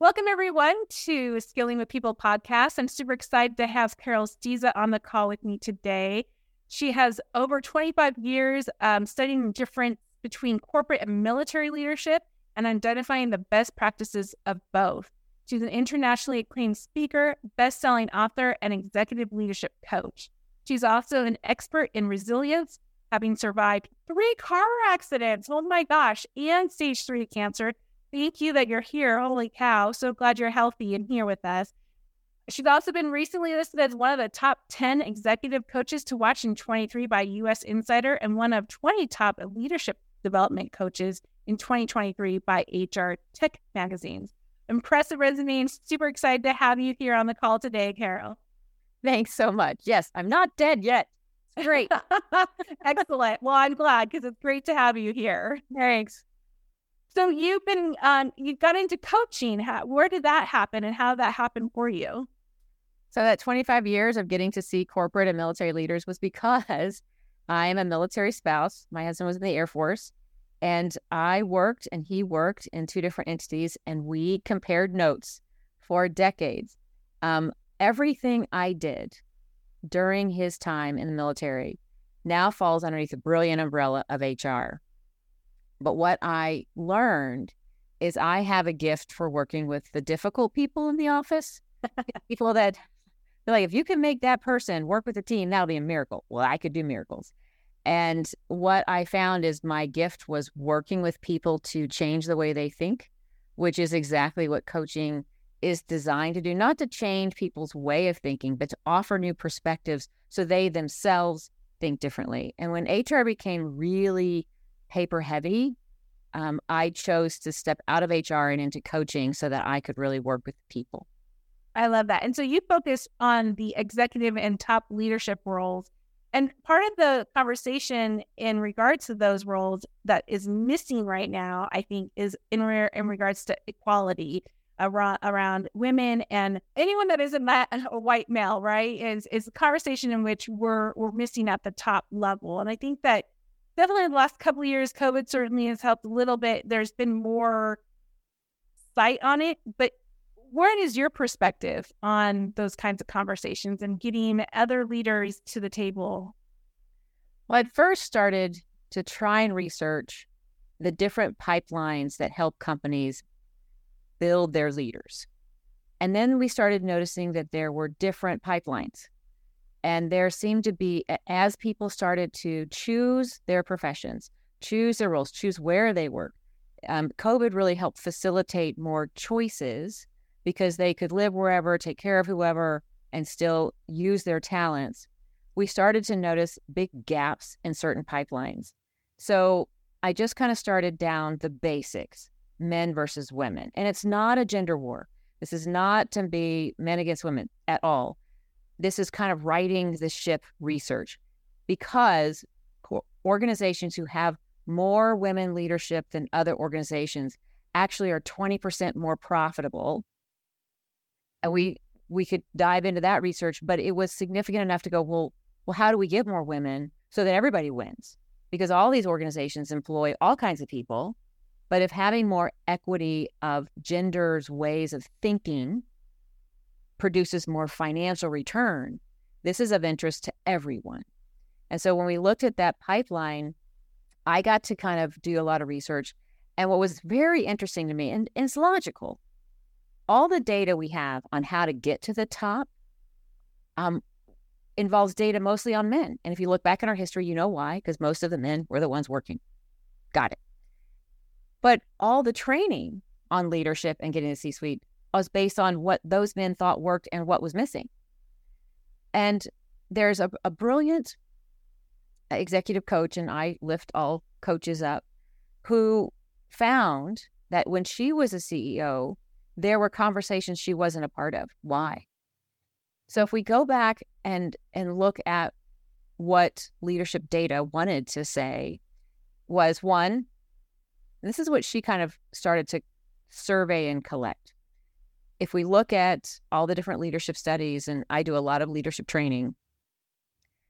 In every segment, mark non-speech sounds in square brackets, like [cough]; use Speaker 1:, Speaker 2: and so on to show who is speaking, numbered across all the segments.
Speaker 1: Welcome, everyone, to Skilling with People podcast. I'm super excited to have Carole Stizza on the call with me today. She has over 25 years um, studying the difference between corporate and military leadership and identifying the best practices of both. She's an internationally acclaimed speaker, best selling author, and executive leadership coach. She's also an expert in resilience, having survived three car accidents. Oh my gosh, and stage three cancer Thank you that you're here. Holy cow. So glad you're healthy and here with us. She's also been recently listed as one of the top 10 executive coaches to watch in 23 by US Insider and one of 20 top leadership development coaches in 2023 by HR Tech magazines. Impressive resume and super excited to have you here on the call today, Carole.
Speaker 2: Thanks so much. Yes, I'm not dead yet. great. [laughs]
Speaker 1: Excellent. Well, I'm glad because it's great to have you here.
Speaker 2: Thanks.
Speaker 1: So you've been um, you got into coaching. How, where did that happen, and how that happen for you?
Speaker 2: So that 25 years of getting to see corporate and military leaders was because [laughs] I am a military spouse. My husband was in the Air Force, and I worked and he worked in two different entities, and we compared notes for decades. Um, everything I did during his time in the military now falls underneath the brilliant umbrella of HR. But what I learned is I have a gift for working with the difficult people in the office, [laughs] people that like, if you can make that person work with the team, that'll be a miracle. Well, I could do miracles. And what I found is my gift was working with people to change the way they think, which is exactly what coaching is designed to do, not to change people's way of thinking, but to offer new perspectives so they themselves think differently. And when HR became really paper heavy, um, I chose to step out of HR and into coaching so that I could really work with people.
Speaker 1: I love that. And so you focus on the executive and top leadership roles. And part of the conversation in regards to those roles that is missing right now, I think, is in, re- in regards to equality around, around women and anyone that isn't that [laughs] a white male, right? Is is a conversation in which we're we're missing at the top level. And I think that definitely in the last couple of years, COVID certainly has helped a little bit. There's been more sight on it, but what is your perspective on those kinds of conversations and getting other leaders to the table?
Speaker 2: Well, I first started to try and research the different pipelines that help companies build their leaders. And then we started noticing that there were different pipelines. And there seemed to be, as people started to choose their professions, choose their roles, choose where they work, um, COVID really helped facilitate more choices because they could live wherever, take care of whoever, and still use their talents. We started to notice big gaps in certain pipelines. So I just kind of started down the basics men versus women. And it's not a gender war. This is not to be men against women at all this is kind of righting the ship mm-hmm. research because organizations who have more women leadership than other organizations actually are 20% more profitable. And we we could dive into that research, but it was significant enough to go, well, well, how do we get more women so that everybody wins? Because all these organizations employ all kinds of people. But if having more equity of genders' ways of thinking produces more financial return, this is of interest to everyone. And so when we looked at that pipeline, I got to kind of do a lot of research. And what was very interesting to me, and, and it's logical, all the data we have on how to get to the top um, involves data mostly on men. And if you look back in our history, you know why, because most of the men were the ones working. Got it. But all the training on leadership and getting the C suite was based on what those men thought worked and what was missing. And there's a, a brilliant executive coach, and I lift all coaches up, who found that when she was a CEO, there were conversations she wasn't a part of. Why? So if we go back and and look at what leadership data wanted to say was one, this is what she kind of started to survey and collect if we look at all the different leadership studies, and I do a lot of leadership training,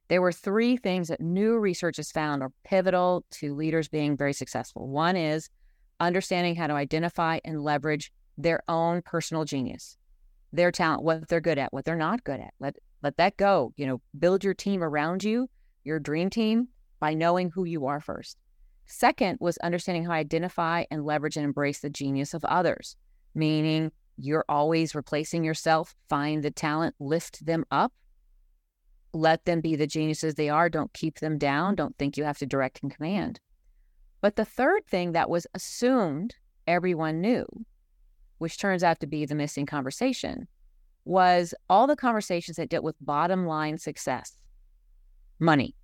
Speaker 2: there were three things that new research has found are pivotal to leaders being very successful. One is understanding how to identify and leverage their own personal genius, their talent, what they're good at, what they're not good at. Let let that go. You know, build your team around you, your dream team, by knowing who you are first. Second was understanding how to identify and leverage and embrace the genius of others, meaning you're always replacing yourself, find the talent, lift them up, let them be the geniuses they are. Don't keep them down. Don't think you have to direct and command. But the third thing that was assumed everyone knew, which turns out to be the missing conversation, was all the conversations that dealt with bottom line success, money.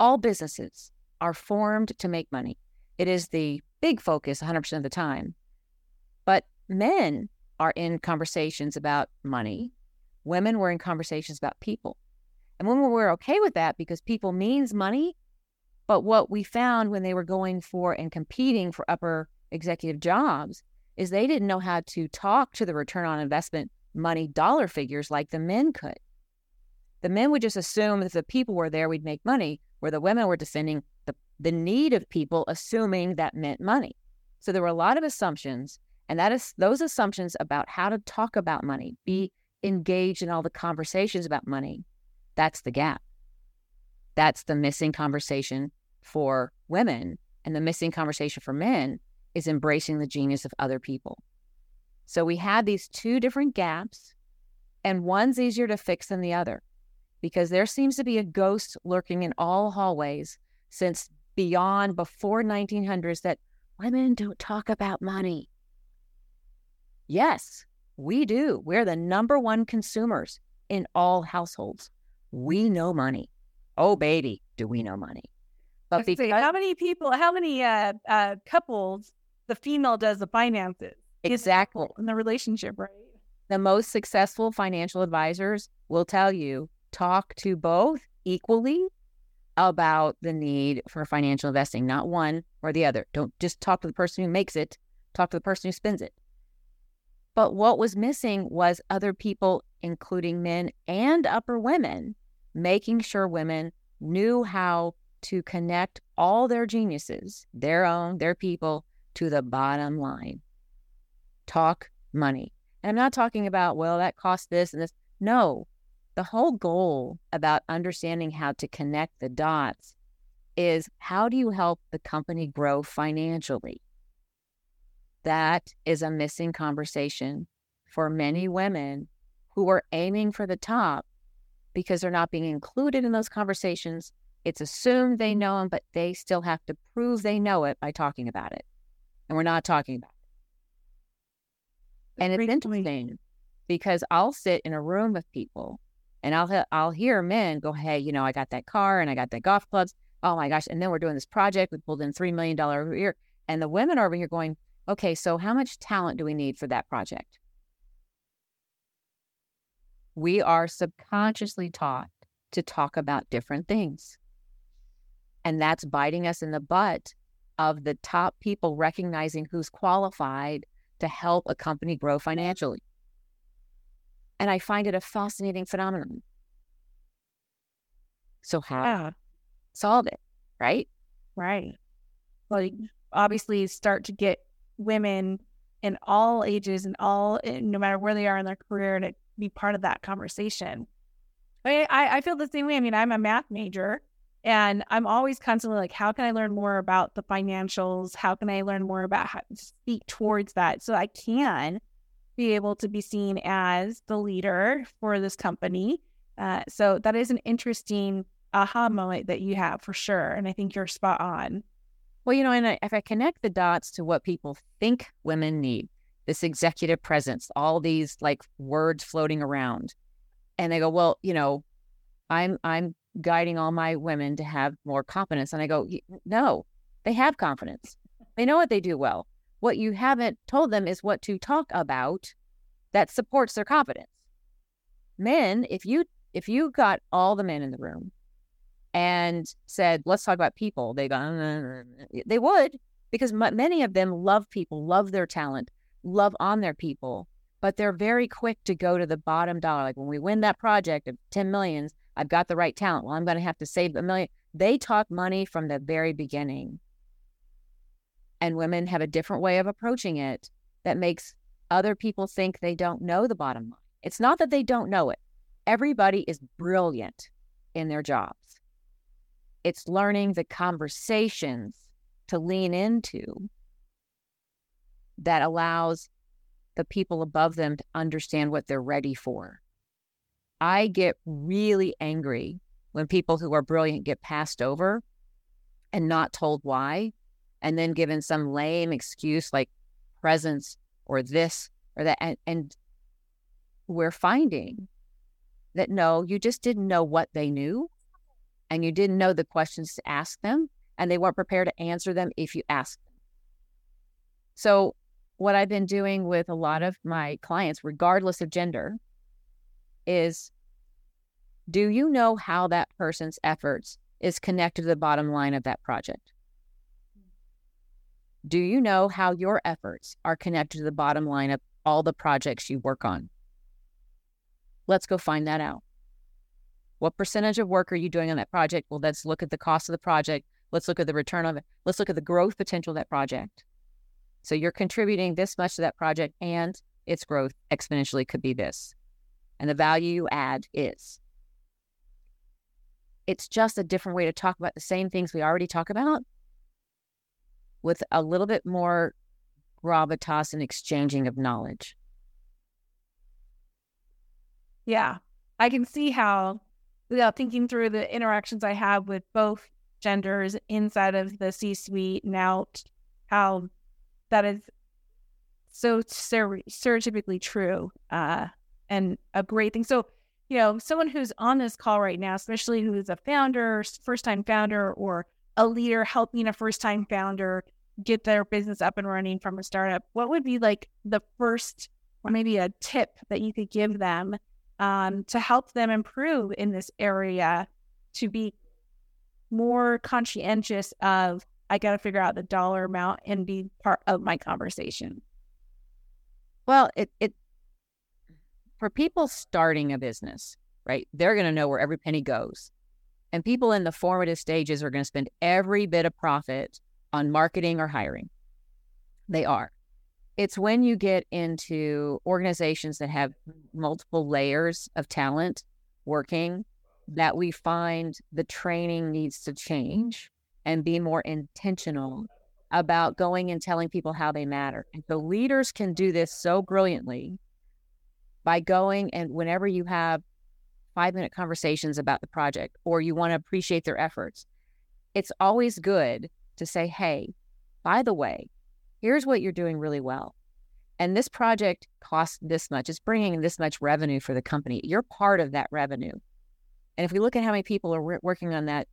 Speaker 2: All businesses are formed to make money. It is the big focus 100% of the time. Men are in conversations about money. Women were in conversations about people. And women were okay with that because people means money. But what we found when they were going for and competing for upper executive jobs is they didn't know how to talk to the return on investment money dollar figures like the men could. The men would just assume that if the people were there, we'd make money, where the women were defending the, the need of people, assuming that meant money. So there were a lot of assumptions and that is those assumptions about how to talk about money, be engaged in all the conversations about money. That's the gap. That's the missing conversation for women. And the missing conversation for men is embracing the genius of other people. So we had these two different gaps, and one's easier to fix than the other because there seems to be a ghost lurking in all hallways since beyond before 1900s that women don't talk about money. Yes, we do. We're the number one consumers in all households. We know money. Oh, baby, do we know money?
Speaker 1: But because, how many people, how many uh, uh, couples the female does the finances?
Speaker 2: Exactly.
Speaker 1: In the relationship, right?
Speaker 2: The most successful financial advisors will tell you talk to both equally about the need for financial investing, not one or the other. Don't just talk to the person who makes it, talk to the person who spends it. But what was missing was other people, including men and upper women, making sure women knew how to connect all their geniuses, their own, their people, to the bottom line. Talk money. And I'm not talking about, well, that costs this and this. No, the whole goal about understanding how to connect the dots is how do you help the company grow financially? That is a missing conversation for many women who are aiming for the top because they're not being included in those conversations. It's assumed they know them, but they still have to prove they know it by talking about it. And we're not talking about it. And it's interesting because I'll sit in a room with people and I'll I'll hear men go, "Hey, you know, I got that car and I got that golf clubs. Oh my gosh!" And then we're doing this project. We pulled in three million dollar a year, and the women are over here going, okay, so how much talent do we need for that project? We are subconsciously taught to talk about different things. And that's biting us in the butt of the top people recognizing who's qualified to help a company grow financially. And I find it a fascinating phenomenon. So, how yeah. solve it, right?
Speaker 1: Right. Well, obviously, start to get women in all ages and all eh, no matter where they are in their career to be part of that conversation. I, I, I feel the same way. I mean, I'm a math major and I'm always constantly like, how can I learn more about the financials? How can I learn more about how to speak towards that so I can be able to be seen as the leader for this company? Uh, so that is an interesting aha moment that you have for sure. And I think you're spot on.
Speaker 2: Well, you know, and I, if I connect the dots to what people think women need, this executive presence, all these like words floating around, and they go, well, you know, I'm I'm guiding all my women to have more confidence, and I go, no, they have confidence. They know what they do well. What you haven't told them is what to talk about that supports their confidence. Men, if you if you got all the men in the room and said, let's talk about people, they go, uh, they would, because m- many of them love people, love their talent, love on their people, but they're very quick to go to the bottom dollar. Like when we win that project of 10 millions, I've got the right talent. Well, I'm going to have to save a million. They talk money from the very beginning. And women have a different way of approaching it. that makes other people think they don't know the bottom line. It's not that they don't know it. Everybody is brilliant in their jobs. It's learning the conversations to lean into that allows the people above them to understand what they're ready for. I get really angry when people who are brilliant get passed over and not told why, and then given some lame excuse like presence or this or that. And, and we're finding that no, you just didn't know what they knew and you didn't know the questions to ask them and they weren't prepared to answer them if you asked them. So, what I've been doing with a lot of my clients, regardless of gender, is do you know how that person's efforts is connected to the bottom line of that project? Do you know how your efforts are connected to the bottom line of all the projects you work on? Let's go find that out. What percentage of work are you doing on that project? Well, let's look at the cost of the project. Let's look at the return of it. Let's look at the growth potential of that project. So you're contributing this much to that project and its growth exponentially could be this. And the value you add is. It's just a different way to talk about the same things we already talk about with a little bit more gravitas and exchanging of knowledge.
Speaker 1: Yeah. I can see how, without thinking through the interactions I have with both genders inside of the C suite and out, how that is so stereotypically true uh, and a great thing. So, you know, someone who's on this call right now, especially who's a founder, first time founder, or a leader helping a first time founder get their business up and running from a startup, what would be like the first or maybe a tip that you could give them um, to help them improve in this area to be more conscientious of I got to figure out the dollar amount and be part of my conversation.
Speaker 2: Well, it it for people starting a business, right? They're going to know where every penny goes. And people in the formative stages are going to spend every bit of profit on marketing or hiring. They are. It's when you get into organizations that have multiple layers of talent working that we find the training needs to change and be more intentional about going and telling people how they matter. And so leaders can do this so brilliantly by going and whenever you have five minute conversations about the project or you want to appreciate their efforts, it's always good to say, hey, by the way, here's what you're doing really well. And this project costs this much. It's bringing this much revenue for the company. You're part of that revenue. And if we look at how many people are working on that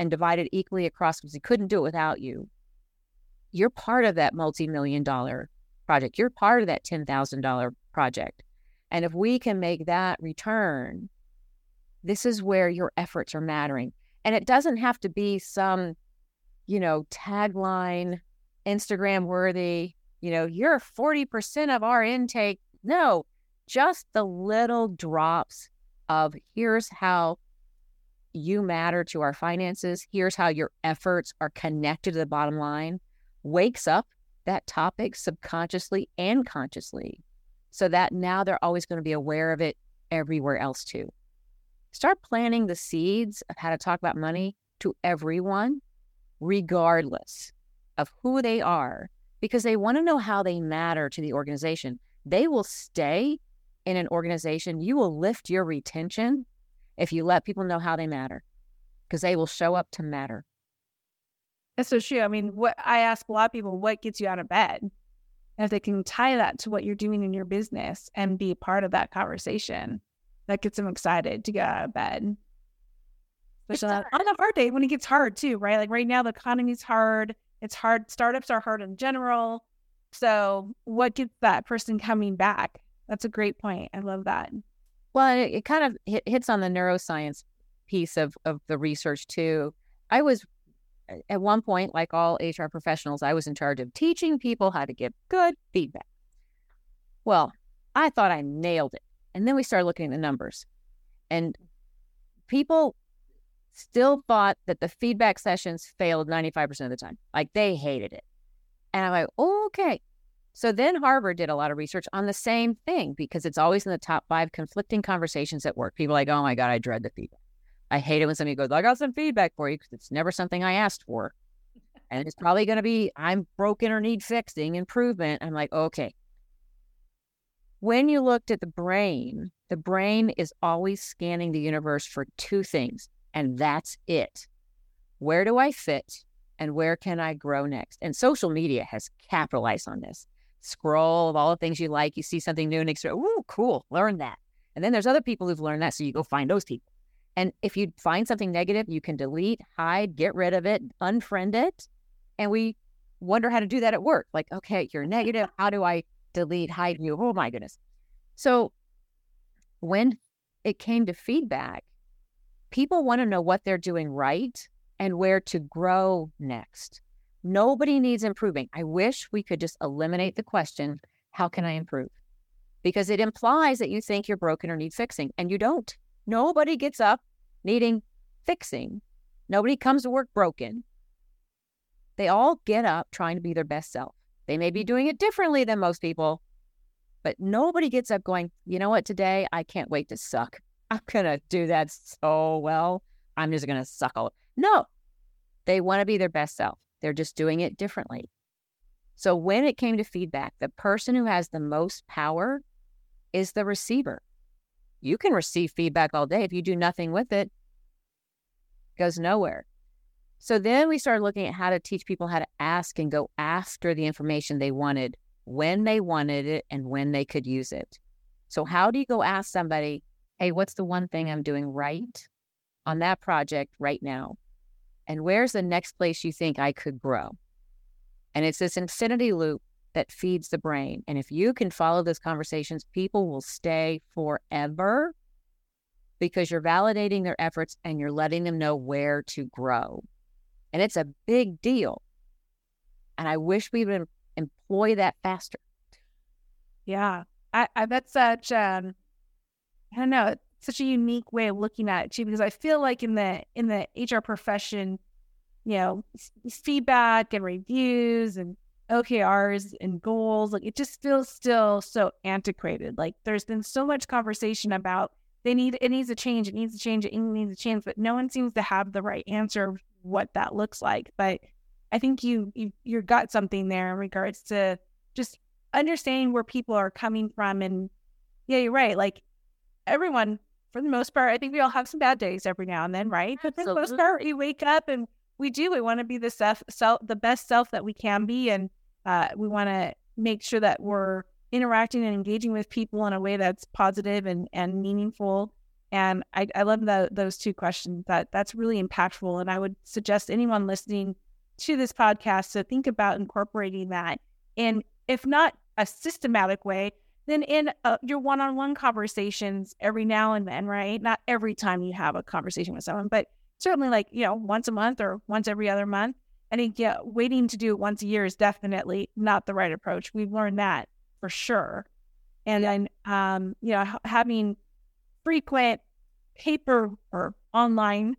Speaker 2: and divide it equally across, because we couldn't do it without you, you're part of that multi million dollar project. You're part of that $10,000 project. And if we can make that return, this is where your efforts are mattering. And it doesn't have to be some you know, tagline, Instagram worthy, you know, you're 40% of our intake. No, just the little drops of here's how you matter to our finances. Here's how your efforts are connected to the bottom line. Wakes up that topic subconsciously and consciously so that now they're always going to be aware of it everywhere else too. Start planting the seeds of how to talk about money to everyone regardless of who they are, because they want to know how they matter to the organization. They will stay in an organization. You will lift your retention if you let people know how they matter, because they will show up to matter.
Speaker 1: That's so true. I mean, what I ask a lot of people, what gets you out of bed? And if they can tie that to what you're doing in your business and be part of that conversation, that gets them excited to get out of bed especially on, on a hard day when it gets hard too, right? Like right now, the economy's hard. It's hard. Startups are hard in general. So, what gets that person coming back? That's a great point. I love that.
Speaker 2: Well, it, it kind of hit, hits on the neuroscience piece of of the research too. I was at one point, like all HR professionals, I was in charge of teaching people how to give good feedback. Well, I thought I nailed it. And then we started looking at the numbers. And people still thought that the feedback sessions failed 95% of the time. Like they hated it. And I'm like, oh, okay. So then Harvard did a lot of research on the same thing because it's always in the top five conflicting conversations at work. People are like, oh my God, I dread the feedback. I hate it when somebody goes, I got some feedback for you because it's never something I asked for. And it's probably going to be, I'm broken or need fixing, improvement. I'm like, okay. When you looked at the brain, the brain is always scanning the universe for two things, and that's it. Where do I fit? And where can I grow next? And social media has capitalized on this scroll of all the things you like. You see something new and it's, ooh, cool, learn that. And then there's other people who've learned that. So you go find those people. And if you find something negative, you can delete, hide, get rid of it, unfriend it. And we wonder how to do that at work. Like, okay, you're negative. How do I delete, hide you? Oh my goodness. So when it came to feedback, people want to know what they're doing right and where to grow next. Nobody needs improving. I wish we could just eliminate the question, how can I improve? Because it implies that you think you're broken or need fixing, and you don't. Nobody gets up needing fixing. Nobody comes to work broken. They all get up trying to be their best self. They may be doing it differently than most people, but nobody gets up going, you know what, today I can't wait to suck. I'm going to do that so well. I'm just going to suck all. No, they want to be their best self. They're just doing it differently. So when it came to feedback, the person who has the most power is the receiver. You can receive feedback all day. If you do nothing with it, it goes nowhere. So then we started looking at how to teach people how to ask and go after the information they wanted, when they wanted it, and when they could use it. So, how do you go ask somebody, hey, what's the one thing I'm doing right on that project right now? And where's the next place you think I could grow? And it's this infinity loop that feeds the brain. And if you can follow those conversations, people will stay forever because you're validating their efforts and you're letting them know where to grow. And it's a big deal. And I wish we would employ that faster.
Speaker 1: Yeah. I, I that's such um I don't know, such a unique way of looking at it too, because I feel like in the in the HR profession, you know, feedback and reviews and OKRs and goals, like it just feels still so antiquated. Like there's been so much conversation about they need it needs to change, it needs to change, it needs a change, but no one seems to have the right answer what that looks like. But I think you you you got something there in regards to just understanding where people are coming from and yeah, you're right. Like everyone for the most part, I think we all have some bad days every now and then, right? But for the most part, we wake up and we do. We want to be the self, self, the best self that we can be, and uh, we want to make sure that we're interacting and engaging with people in a way that's positive and and meaningful. And I, I love the, those two questions. That that's really impactful. And I would suggest anyone listening to this podcast to think about incorporating that in, if not a systematic way, then in uh, your one-on-one conversations every now and then right? Not every time you have a conversation with someone but certainly like you know once a month or once every other month. I think yeah waiting to do it once a year is definitely not the right approach. We've learned that for sure. And then um you know having frequent paper or online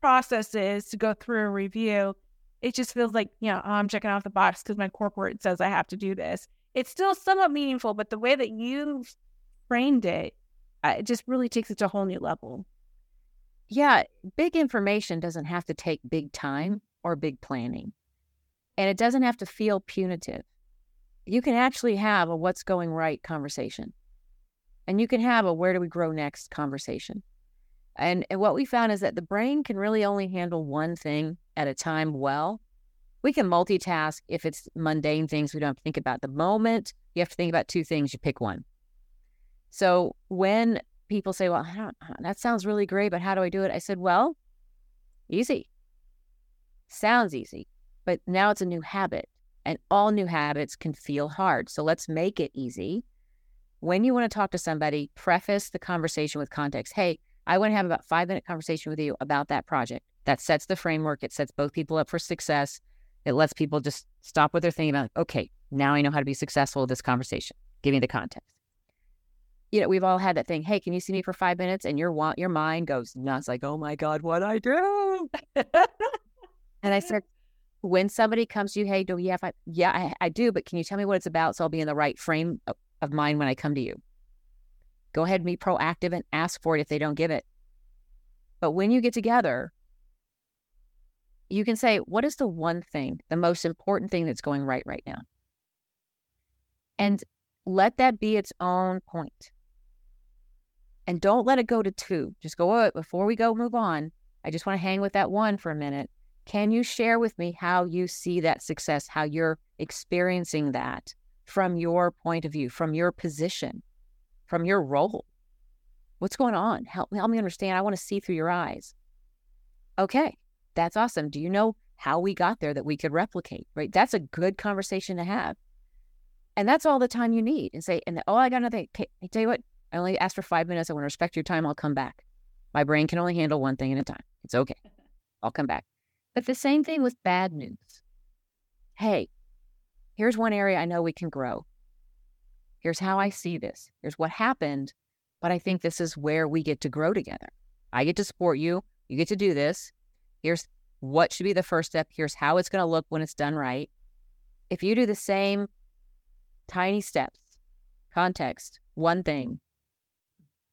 Speaker 1: processes to go through a review it just feels like you know i'm checking off the box because my corporate says i have to do this it's still somewhat meaningful, but the way that you framed it, it just really takes it to a whole new level.
Speaker 2: Yeah, big information doesn't have to take big time or big planning, and it doesn't have to feel punitive. You can actually have a what's going right conversation, and you can have a where do we grow next conversation. And, and what we found is that the brain can really only handle one thing at a time well we can multitask if it's mundane things we don't think about. The moment you have to think about two things, you pick one. So when people say, well, uh, that sounds really great, but how do I do it? I said, well, easy. Sounds easy, but now it's a new habit, and all new habits can feel hard. So let's make it easy. When you want to talk to somebody, preface the conversation with context. Hey, I want to have about five minute conversation with you about that project. That sets the framework. It sets both people up for success. It lets people just stop what they're thinking about. Okay, now I know how to be successful with this conversation. Give me the context. You know, we've all had that thing. Hey, can you see me for five minutes? And your want your mind goes nuts, like, oh my god, what I do? and I said, when somebody comes to you, hey, do you have, yeah, I, I do, but can you tell me what it's about so I'll be in the right frame of mind when I come to you? Go ahead and be proactive and ask for it if they don't give it. But when you get together, you can say, what is the one thing, the most important thing that's going right right now? And let that be its own point. And don't let it go to two. Just go, oh, before we go move on, I just want to hang with that one for a minute. Can you share with me how you see that success, how you're experiencing that from your point of view, from your position, from your role? What's going on? Help, help me understand. I want to see through your eyes. Okay, that's awesome. Do you know how we got there that we could replicate? Right? That's a good conversation to have. And that's all the time you need. And say, and oh, I got nothing. Okay, I tell you what, I only asked for five minutes. I want to respect your time. I'll come back. My brain can only handle one thing at a time. It's okay. [laughs] I'll come back. But the same thing with bad news. Hey, here's one area I know we can grow. Here's how I see this. Here's what happened. But I think this is where we get to grow together. I get to support you. You get to do this. Here's what should be the first step. Here's how it's going to look when it's done right. If you do the same tiny steps, context, one thing,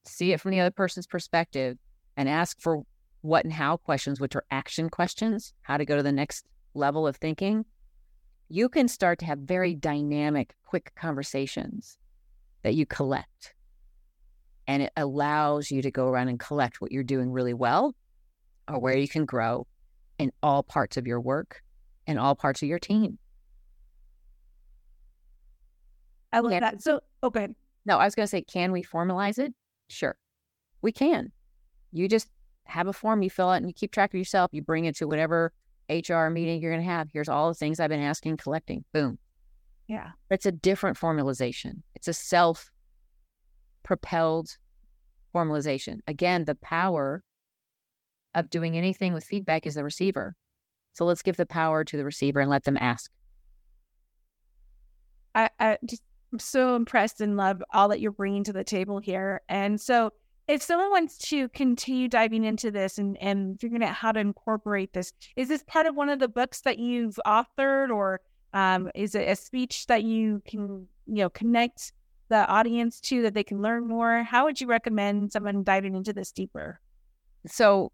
Speaker 2: see it from the other person's perspective, and ask for what and how questions, which are action questions, how to go to the next level of thinking, you can start to have very dynamic, quick conversations that you collect. And it allows you to go around and collect what you're doing really well or where you can grow in all parts of your work and all parts of your team.
Speaker 1: I love that. So, okay. Oh,
Speaker 2: no, I was going to say, can we formalize it? Sure, we can. You just have a form you fill out and you keep track of yourself. You bring it to whatever HR meeting you're going to have. Here's all the things I've been asking, collecting. Boom.
Speaker 1: Yeah.
Speaker 2: It's a different formalization. It's a self propelled formalization. Again, the power of doing anything with feedback is the receiver. So let's give the power to the receiver and let them ask.
Speaker 1: I, I just I'm so impressed and love all that you're bringing to the table here. And so, if someone wants to continue diving into this and, and figuring out how to incorporate this, is this part of one of the books that you've authored, or um, is it a speech that you can you know connect the audience to that they can learn more? How would you recommend someone diving into this deeper?
Speaker 2: So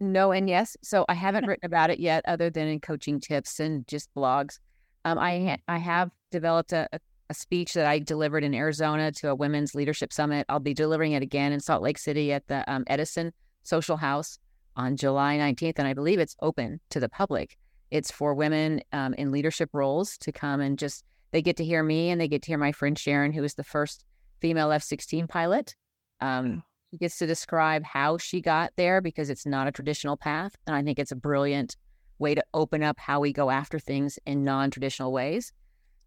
Speaker 2: no and yes. So I haven't [laughs] written about it yet, other than in coaching tips and just blogs. Um, I ha- I have developed a, a, speech that I delivered in Arizona to a women's leadership summit. I'll be delivering it again in Salt Lake City at the um, Edison Social House on July 19th, and I believe it's open to the public. It's for women um, in leadership roles to come and just they get to hear me and they get to hear my friend Sharon, who is the first female F 16 pilot. Um, she gets to describe how she got there because it's not a traditional path. And I think it's a brilliant way to open up how we go after things in non traditional ways.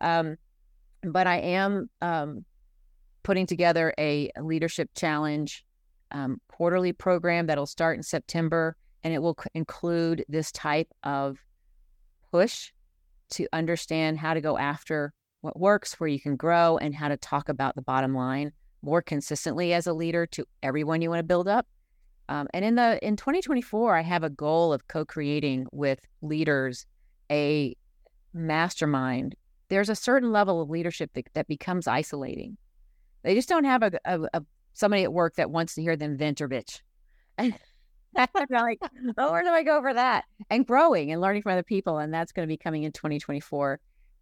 Speaker 2: Um, but I am um, putting together a leadership challenge um, quarterly program that'll start in September, and it will c- include this type of push to understand how to go after what works, where you can grow, and how to talk about the bottom line more consistently as a leader to everyone you want to build up. Um, and in the in 2024, I have a goal of co-creating with leaders a mastermind. There's a certain level of leadership that, that becomes isolating. They just don't have a, a, a somebody at work that wants to hear them vent or bitch. And [laughs] I'm like, oh, where do I go for that? And growing and learning from other people, and that's going to be coming in 2024.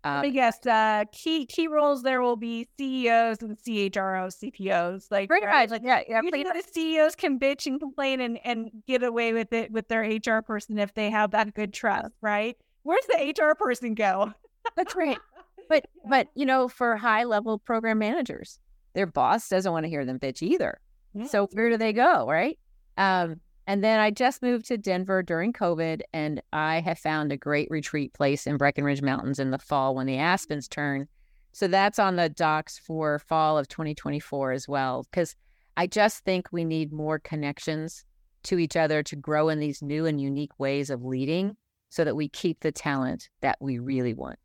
Speaker 1: Um, I guess uh, key key roles there will be CEOs and CHROs, CPOs. Like
Speaker 2: pretty right? much, like yeah, yeah.
Speaker 1: Usually the CEOs can bitch and complain and, and get away with it with their HR person if they have that good trust, right? Where's the HR person go?
Speaker 2: That's right. [laughs] But but you know, for high level program managers, their boss doesn't want to hear them bitch either. Yeah. So where do they go, right? Um, and then I just moved to Denver during COVID, and I have found a great retreat place in Breckenridge Mountains in the fall when the aspens turn. So that's on the docks for fall of 2024 as well, because I just think we need more connections to each other to grow in these new and unique ways of leading so that we keep the talent that we really want.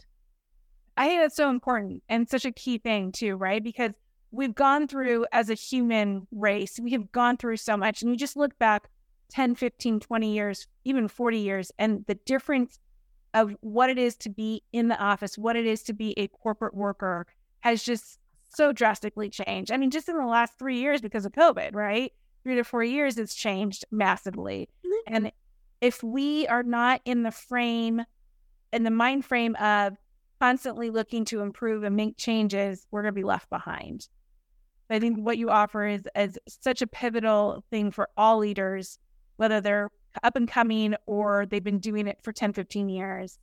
Speaker 1: I think that's so important and such a key thing, too, right? Because we've gone through as a human race, we have gone through so much, and you just look back 10, 15, 20 years, even 40 years, and the difference of what it is to be in the office, what it is to be a corporate worker has just so drastically changed. I mean, just in the last three years because of COVID, right? Three to four years, it's changed massively. Mm-hmm. And if we are not in the frame, in the mind frame of constantly looking to improve and make changes, we're going to be left behind. I think what you offer is, is such a pivotal thing for all leaders, whether they're up and coming or they've been doing it for 10, 15 years.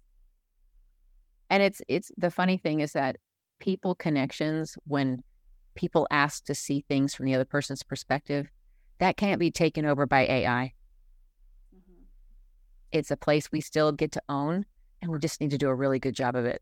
Speaker 2: And it's it's the funny thing is that people connections when people ask to see things from the other person's perspective, that can't be taken over by AI. Mm-hmm. It's a place we still get to own and we just need to do a really good job of it.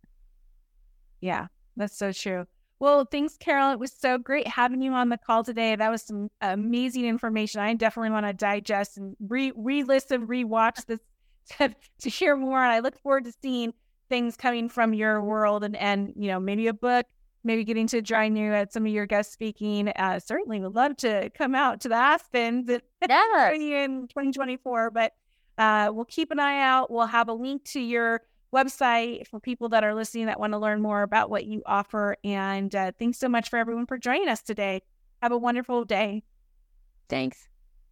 Speaker 1: Yeah, that's so true. Well, thanks, Carole. It was so great having you on the call today. That was some amazing information. I definitely want to digest and re listen, re-watch this [laughs] to, to hear more. And I look forward to seeing things coming from your world and and you know maybe a book, maybe getting to join you at some of your guest speaking. Uh, certainly would love to come out to the Aspens [laughs]
Speaker 2: yes.
Speaker 1: in 2024. But uh, we'll keep an eye out. We'll have a link to your website for people that are listening that want to learn more about what you offer. And uh, thanks so much for everyone for joining us today. Have a wonderful day.
Speaker 2: Thanks.